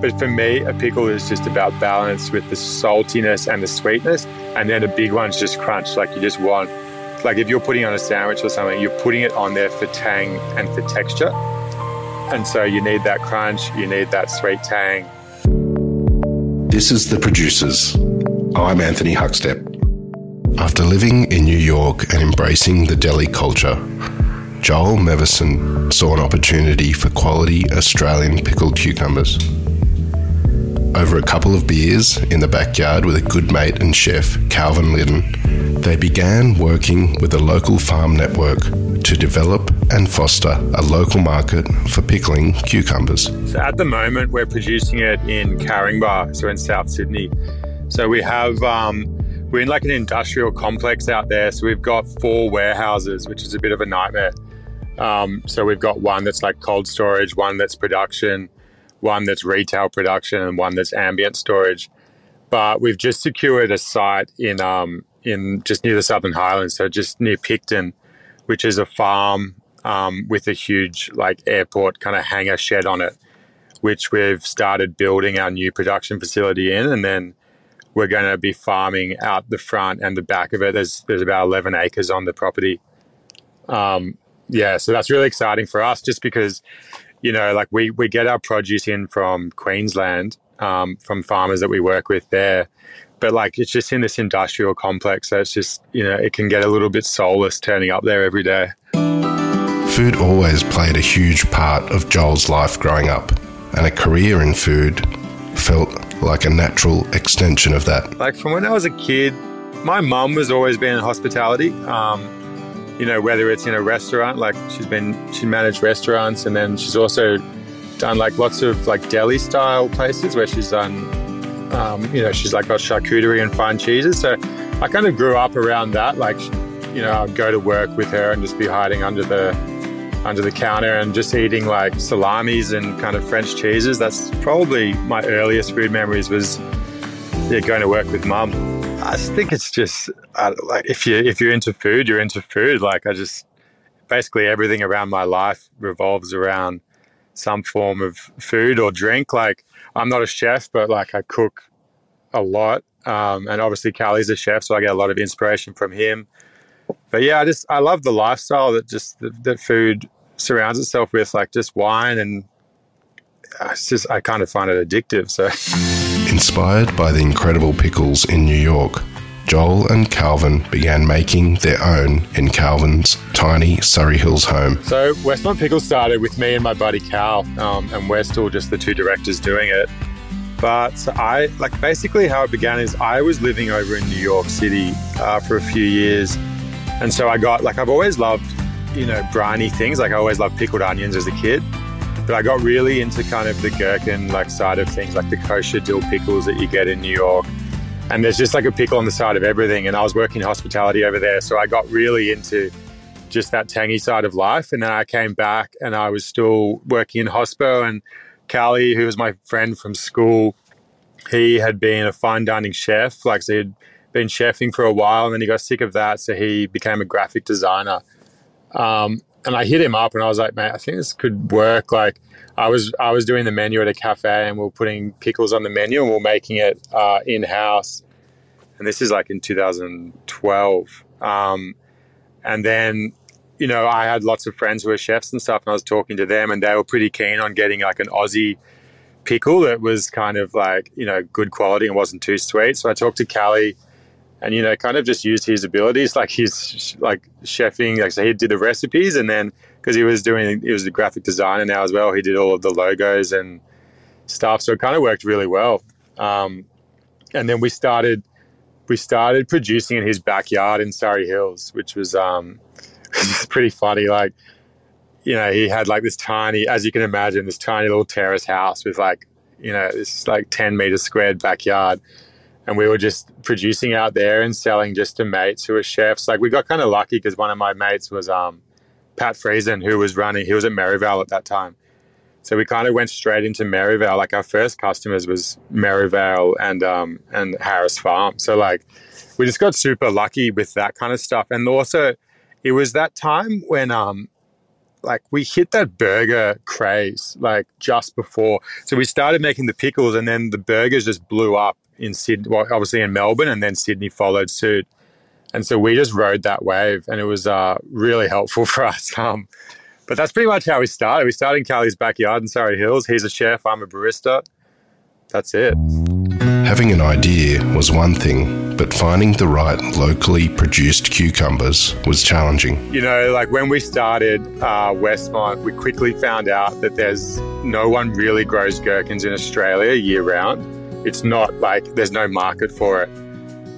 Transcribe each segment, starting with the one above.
But for me, a pickle is just about balance with the saltiness and the sweetness. And then a big one's just crunch. Like you just want, like if you're putting on a sandwich or something, you're putting it on there for tang and for texture. And so you need that crunch, you need that sweet tang. This is The Producers. I'm Anthony Huckstep. After living in New York and embracing the deli culture, Joel Meverson saw an opportunity for quality Australian pickled cucumbers. Over a couple of beers in the backyard with a good mate and chef, Calvin Liddon, they began working with a local farm network to develop and foster a local market for pickling cucumbers. So at the moment, we're producing it in Caringbah, so in South Sydney. So we have, um, we're in like an industrial complex out there. So we've got four warehouses, which is a bit of a nightmare. Um, so we've got one that's like cold storage, one that's production, one that's retail production, and one that's ambient storage. But we've just secured a site in um, in just near the Southern Highlands, so just near Picton, which is a farm um, with a huge like airport kind of hangar shed on it, which we've started building our new production facility in, and then we're going to be farming out the front and the back of it. There's there's about 11 acres on the property. Um, yeah, so that's really exciting for us, just because you know, like we we get our produce in from Queensland, um, from farmers that we work with there. But like it's just in this industrial complex, so it's just you know it can get a little bit soulless turning up there every day. Food always played a huge part of Joel's life growing up, and a career in food felt like a natural extension of that. Like from when I was a kid, my mum was always been in hospitality. Um, you know, whether it's in a restaurant, like she's been, she managed restaurants, and then she's also done like lots of like deli style places where she's done, um, you know, she's like got charcuterie and fine cheeses. So I kind of grew up around that. Like, you know, I'd go to work with her and just be hiding under the under the counter and just eating like salamis and kind of French cheeses. That's probably my earliest food memories was yeah, going to work with mum. I think it's just like if you if you're into food, you're into food. Like I just basically everything around my life revolves around some form of food or drink. Like I'm not a chef, but like I cook a lot, um, and obviously Callie's a chef, so I get a lot of inspiration from him. But yeah, I just I love the lifestyle that just that, that food surrounds itself with, like just wine, and uh, it's just I kind of find it addictive. So. Inspired by the incredible pickles in New York, Joel and Calvin began making their own in Calvin's tiny Surry Hills home. So Westmont Pickles started with me and my buddy Cal, um, and we're still just the two directors doing it. But I like basically how it began is I was living over in New York City uh, for a few years, and so I got like I've always loved you know briny things. Like I always loved pickled onions as a kid. But I got really into kind of the gherkin like side of things, like the kosher dill pickles that you get in New York. And there's just like a pickle on the side of everything. And I was working hospitality over there, so I got really into just that tangy side of life. And then I came back and I was still working in hospo. And Callie, who was my friend from school, he had been a fine dining chef. Like so he'd been chefing for a while, and then he got sick of that, so he became a graphic designer. Um, and I hit him up and I was like, man, I think this could work. Like I was I was doing the menu at a cafe and we are putting pickles on the menu and we are making it uh, in house. And this is like in 2012. Um, and then, you know, I had lots of friends who were chefs and stuff, and I was talking to them, and they were pretty keen on getting like an Aussie pickle that was kind of like you know good quality and wasn't too sweet. So I talked to Callie and you know kind of just used his abilities like he's like chefing like so he did the recipes and then because he was doing he was a graphic designer now as well he did all of the logos and stuff so it kind of worked really well. Um, and then we started we started producing in his backyard in surry hills which was um, pretty funny like you know he had like this tiny as you can imagine this tiny little terrace house with like you know this like 10 meter squared backyard and we were just producing out there and selling just to mates who were chefs. Like we got kind of lucky because one of my mates was um, Pat Friesen, who was running. He was at Merivale at that time, so we kind of went straight into Merivale. Like our first customers was Merivale and um, and Harris Farm. So like we just got super lucky with that kind of stuff. And also, it was that time when um, like we hit that burger craze like just before. So we started making the pickles, and then the burgers just blew up in Sydney, well, obviously in Melbourne, and then Sydney followed suit. And so we just rode that wave, and it was uh, really helpful for us. Um, but that's pretty much how we started. We started in Callie's backyard in Surry Hills. He's a chef, I'm a barista. That's it. Having an idea was one thing, but finding the right locally produced cucumbers was challenging. You know, like when we started uh, Westmont, we quickly found out that there's no one really grows gherkins in Australia year round. It's not like there's no market for it.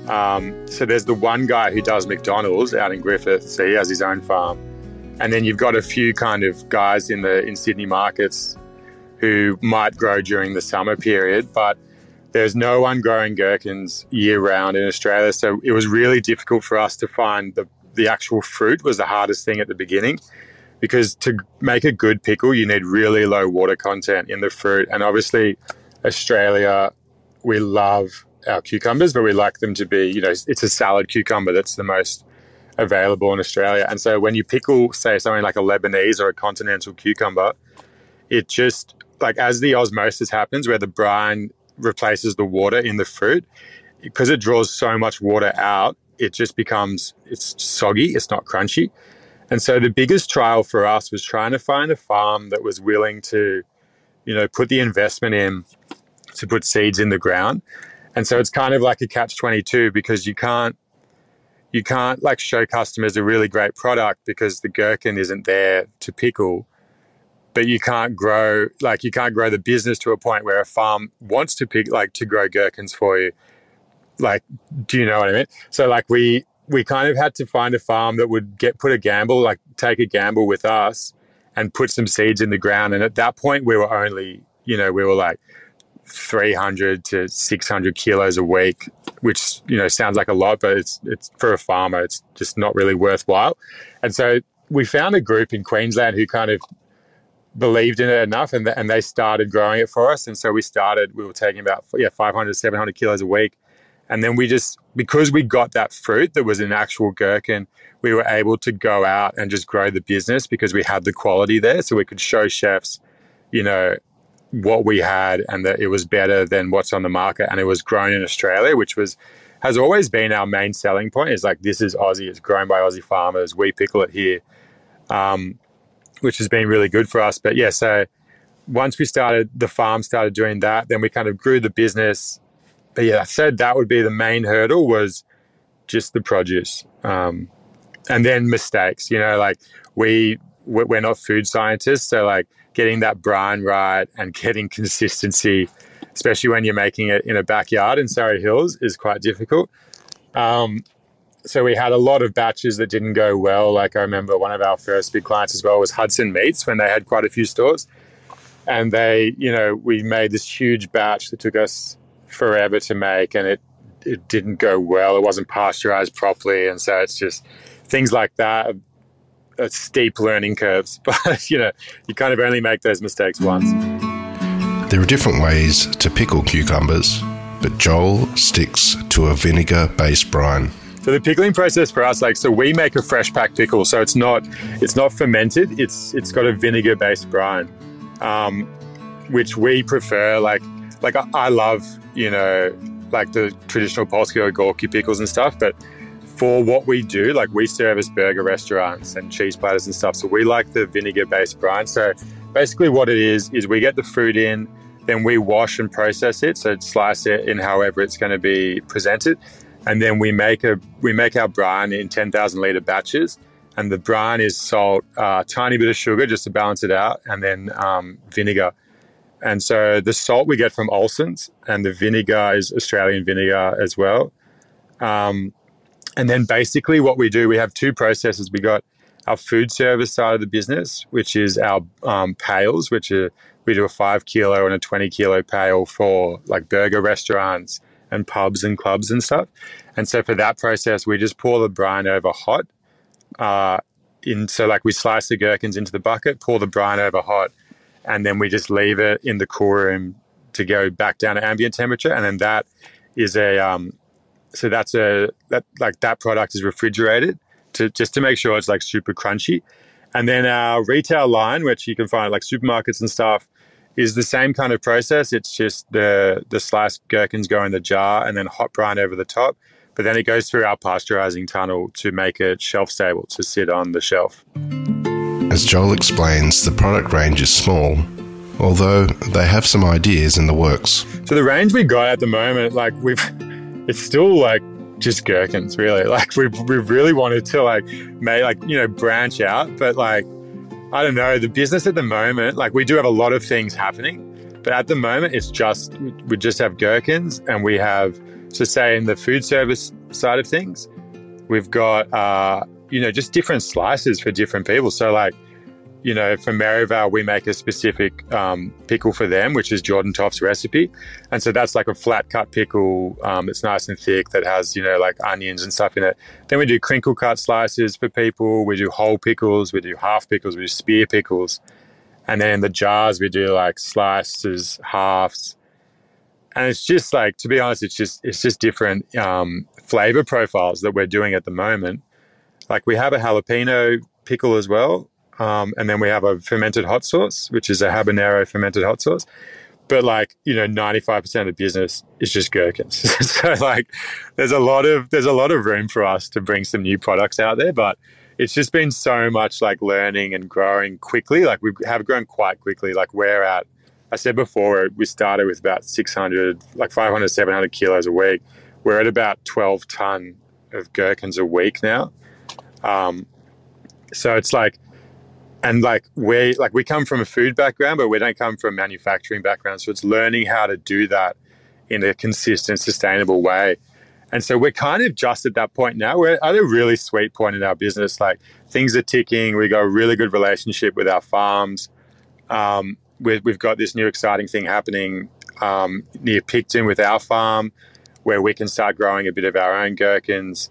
Um, so there's the one guy who does McDonald's out in Griffith, so he has his own farm, and then you've got a few kind of guys in the in Sydney markets who might grow during the summer period, but there's no one growing gherkins year round in Australia. So it was really difficult for us to find the, the actual fruit was the hardest thing at the beginning because to make a good pickle, you need really low water content in the fruit. And obviously, Australia, we love our cucumbers, but we like them to be, you know, it's a salad cucumber that's the most available in Australia. And so when you pickle, say, something like a Lebanese or a continental cucumber, it just like as the osmosis happens, where the brine replaces the water in the fruit, because it draws so much water out, it just becomes it's soggy. It's not crunchy. And so the biggest trial for us was trying to find a farm that was willing to, you know, put the investment in to put seeds in the ground. And so it's kind of like a catch 22 because you can't you can't like show customers a really great product because the gherkin isn't there to pickle. But you can't grow like you can't grow the business to a point where a farm wants to pick like to grow gherkins for you. Like do you know what i mean? So like we we kind of had to find a farm that would get put a gamble like take a gamble with us and put some seeds in the ground. And at that point we were only you know we were like 300 to 600 kilos a week which you know sounds like a lot but it's it's for a farmer it's just not really worthwhile and so we found a group in queensland who kind of believed in it enough and, and they started growing it for us. And so we started, we were taking about yeah 500, 700 kilos a week. And then we just, because we got that fruit that was an actual gherkin, we were able to go out and just grow the business because we had the quality there. So we could show chefs, you know, what we had and that it was better than what's on the market. And it was grown in Australia, which was, has always been our main selling point is like, this is Aussie, it's grown by Aussie farmers. We pickle it here. Um, which has been really good for us. But yeah, so once we started, the farm started doing that, then we kind of grew the business. But yeah, I said that would be the main hurdle was just the produce. Um, and then mistakes, you know, like we, we're not food scientists. So like getting that brine right and getting consistency, especially when you're making it in a backyard in Surry Hills is quite difficult. Um, so we had a lot of batches that didn't go well. Like I remember one of our first big clients as well was Hudson Meats when they had quite a few stores. And they, you know, we made this huge batch that took us forever to make and it it didn't go well. It wasn't pasteurized properly. And so it's just things like that steep learning curves. But you know, you kind of only make those mistakes once. There are different ways to pickle cucumbers, but Joel sticks to a vinegar based brine. So the pickling process for us, like, so we make a fresh pack pickle. So it's not, it's not fermented. It's it's got a vinegar based brine, um, which we prefer. Like, like I, I love, you know, like the traditional Polski ogórki pickles and stuff. But for what we do, like we service burger restaurants and cheese platters and stuff. So we like the vinegar based brine. So basically, what it is is we get the fruit in, then we wash and process it. So slice it in however it's going to be presented and then we make a we make our brine in 10,000 liter batches and the brine is salt a uh, tiny bit of sugar just to balance it out and then um, vinegar and so the salt we get from Olsson's and the vinegar is Australian vinegar as well um, and then basically what we do we have two processes we got our food service side of the business which is our um, pails which are we do a five kilo and a 20 kilo pail for like burger restaurants and pubs and clubs and stuff. And so for that process, we just pour the brine over hot. Uh, in so like we slice the gherkins into the bucket, pour the brine over hot, and then we just leave it in the cool room to go back down to ambient temperature. And then that is a um, so that's a that like that product is refrigerated to just to make sure it's like super crunchy. And then our retail line, which you can find like supermarkets and stuff, is the same kind of process. It's just the the sliced gherkins go in the jar and then hot brine over the top. But then it goes through our pasteurizing tunnel to make it shelf stable to sit on the shelf. As Joel explains, the product range is small, although they have some ideas in the works. So the range we got at the moment, like we've, it's still like just gherkins, really. Like we've we've really wanted to like make like you know branch out, but like I don't know, the business at the moment, like we do have a lot of things happening, but at the moment it's just, we just have gherkins and we have, to say in the food service side of things, we've got, uh, you know, just different slices for different people. So like, you know, for Merivale, we make a specific um, pickle for them, which is Jordan Toft's recipe. And so that's like a flat cut pickle. Um, it's nice and thick that has, you know, like onions and stuff in it. Then we do crinkle cut slices for people. We do whole pickles. We do half pickles. We do spear pickles. And then in the jars, we do like slices, halves. And it's just like, to be honest, it's just, it's just different um, flavor profiles that we're doing at the moment. Like we have a jalapeno pickle as well um, and then we have a fermented hot sauce, which is a habanero fermented hot sauce. But like, you know, 95% of the business is just gherkins. so like there's a lot of there's a lot of room for us to bring some new products out there. But it's just been so much like learning and growing quickly. Like we have grown quite quickly. Like we're at I said before, we started with about 600, like 500, 700 kilos a week. We're at about 12 ton of gherkins a week now. Um, so it's like and like we like we come from a food background but we don't come from manufacturing background. So it's learning how to do that in a consistent sustainable way. And so we're kind of just at that point now. We're at a really sweet point in our business. Like things are ticking. We got a really good relationship with our farms. Um, we, have got this new exciting thing happening um, near picton with our farm where we can start growing a bit of our own gherkins.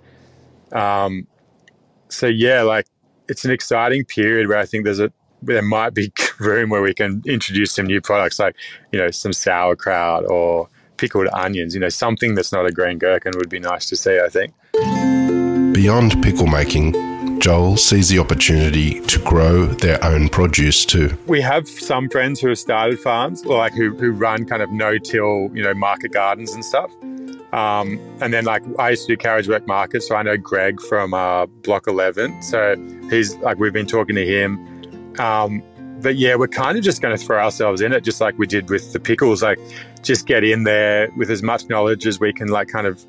Um, so yeah like it's an exciting period where I think there's a there might be room where we can introduce some new products like you know some sauerkraut or pickled onions. You know something that's not a green gherkin would be nice to see. I think. Beyond pickle making, Joel sees the opportunity to grow their own produce too. We have some friends who have started farms, or like who, who run kind of no-till, you know, market gardens and stuff. Um, and then like I used to do Carriageworks market, so I know Greg from uh, Block 11. So he's like we've been talking to him. Um, but yeah, we're kind of just going to throw ourselves in it, just like we did with the pickles. Like, just get in there with as much knowledge as we can, like, kind of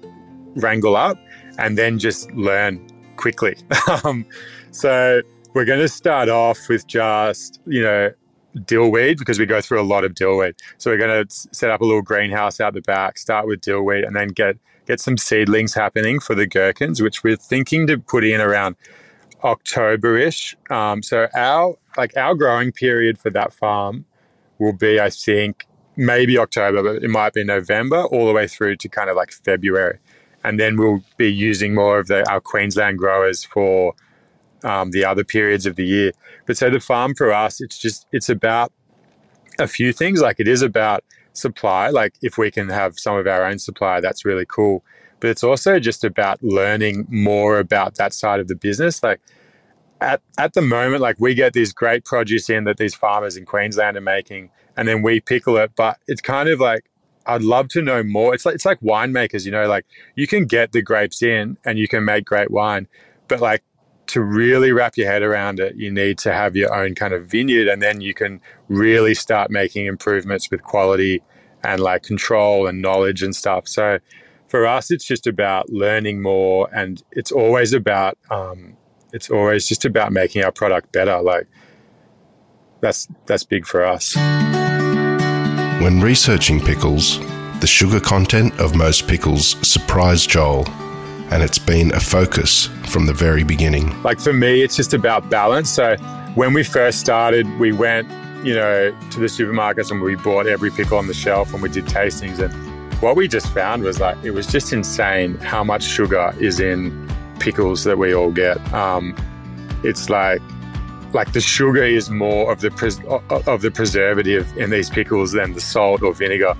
wrangle up, and then just learn quickly. um, so we're going to start off with just you know dillweed because we go through a lot of dillweed. So we're going to set up a little greenhouse out the back, start with dillweed, and then get get some seedlings happening for the gherkins, which we're thinking to put in around October-ish. Um, so our like our growing period for that farm will be, I think, maybe October, but it might be November, all the way through to kind of like February, and then we'll be using more of the our Queensland growers for um, the other periods of the year. But so the farm for us, it's just it's about a few things. Like it is about supply. Like if we can have some of our own supply, that's really cool. But it's also just about learning more about that side of the business. Like at at the moment, like we get these great produce in that these farmers in Queensland are making, and then we pickle it. But it's kind of like I'd love to know more. It's like it's like winemakers, you know, like you can get the grapes in and you can make great wine, but like to really wrap your head around it, you need to have your own kind of vineyard, and then you can really start making improvements with quality and like control and knowledge and stuff. So for us, it's just about learning more, and it's always about um, it's always just about making our product better. Like that's that's big for us. When researching pickles, the sugar content of most pickles surprised Joel and it's been a focus from the very beginning. Like for me, it's just about balance. So when we first started, we went, you know, to the supermarkets and we bought every pickle on the shelf and we did tastings. And what we just found was like, it was just insane how much sugar is in pickles that we all get. Um, it's like, like the sugar is more of the pres- of the preservative in these pickles than the salt or vinegar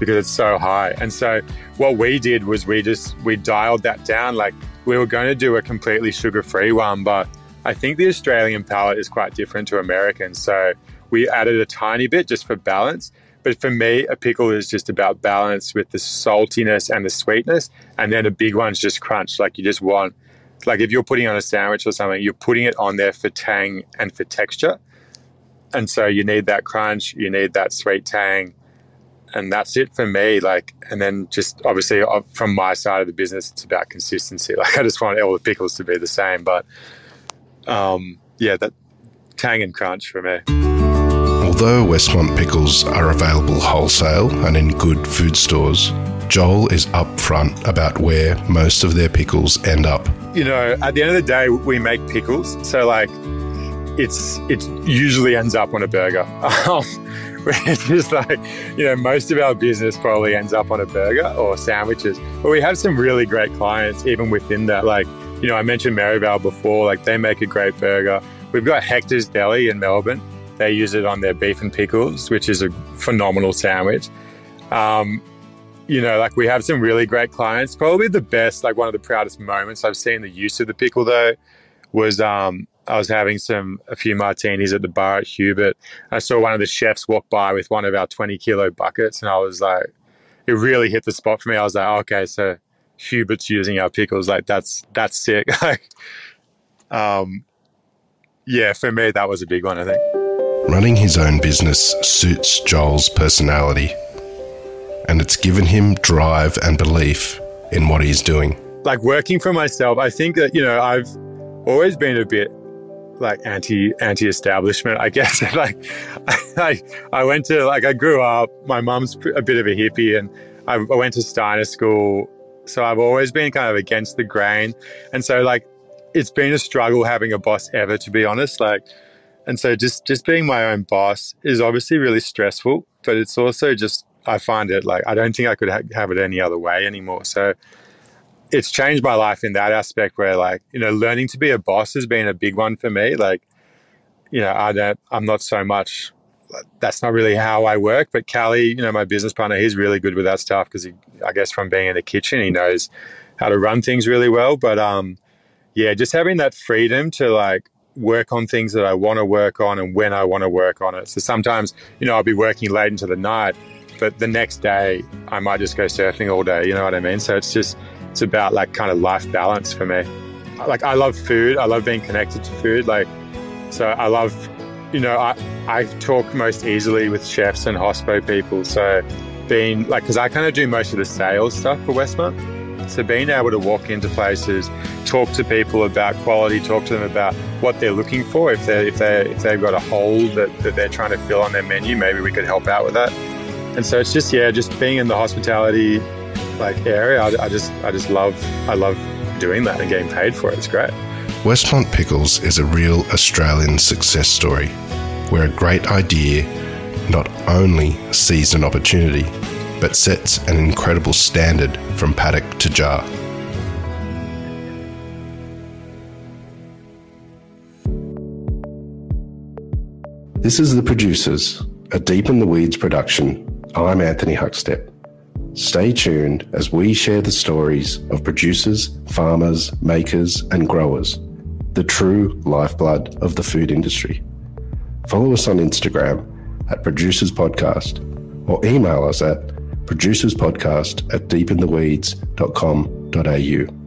because it's so high. And so what we did was we just we dialed that down. Like we were going to do a completely sugar free one, but I think the Australian palate is quite different to American. So we added a tiny bit just for balance. But for me, a pickle is just about balance with the saltiness and the sweetness. And then a big one's just crunch. Like you just want, like if you're putting on a sandwich or something, you're putting it on there for tang and for texture. And so you need that crunch, you need that sweet tang. And that's it for me. Like, and then just obviously uh, from my side of the business, it's about consistency. Like, I just want all the pickles to be the same. But um, yeah, that tang and crunch for me. Although Westmont pickles are available wholesale and in good food stores, Joel is upfront about where most of their pickles end up. You know, at the end of the day, we make pickles. So, like, it's it usually ends up on a burger. It's just like, you know, most of our business probably ends up on a burger or sandwiches. But we have some really great clients even within that. Like, you know, I mentioned Merivale before, like they make a great burger. We've got Hector's Deli in Melbourne. They use it on their beef and pickles, which is a phenomenal sandwich. Um, you know, like we have some really great clients. Probably the best, like one of the proudest moments I've seen the use of the pickle though was um, I was having some a few martinis at the bar at Hubert. I saw one of the chefs walk by with one of our 20 kilo buckets, and I was like, it really hit the spot for me. I was like, okay, so Hubert's using our pickles. Like that's that's sick. like, um, yeah, for me that was a big one. I think. Running his own business suits Joel's personality, and it's given him drive and belief in what he's doing. Like working for myself, I think that you know I've always been a bit like anti anti establishment, I guess. like I, I went to like I grew up. My mum's a bit of a hippie, and I, I went to Steiner school so I've always been kind of against the grain. And so like it's been a struggle having a boss ever to be honest. Like and so just just being my own boss is obviously really stressful, but it's also just I find it like I don't think I could ha- have it any other way anymore. So it's changed my life in that aspect where like, you know, learning to be a boss has been a big one for me. Like, you know, I don't I'm not so much that's not really how I work. But Callie, you know, my business partner, he's really good with that stuff because he, I guess from being in the kitchen, he knows how to run things really well. But um, yeah, just having that freedom to like work on things that I want to work on and when I want to work on it. So sometimes, you know, I'll be working late into the night, but the next day I might just go surfing all day. You know what I mean? So it's just it's about like kind of life balance for me. Like I love food. I love being connected to food. Like so I love you know, I, I talk most easily with chefs and hospo people. So being like, because I kind of do most of the sales stuff for Westmont. So being able to walk into places, talk to people about quality, talk to them about what they're looking for. If they if they if they've got a hole that, that they're trying to fill on their menu, maybe we could help out with that. And so it's just yeah, just being in the hospitality like area. I, I just I just love I love doing that and getting paid for it. It's great. Westmont Pickles is a real Australian success story where a great idea not only seized an opportunity, but sets an incredible standard from paddock to jar. This is The Producers, a Deep in the Weeds production. I'm Anthony Huckstep. Stay tuned as we share the stories of producers, farmers, makers, and growers the true lifeblood of the food industry. Follow us on Instagram at Producers Podcast or email us at producerspodcast at deepintheweeds.com.au.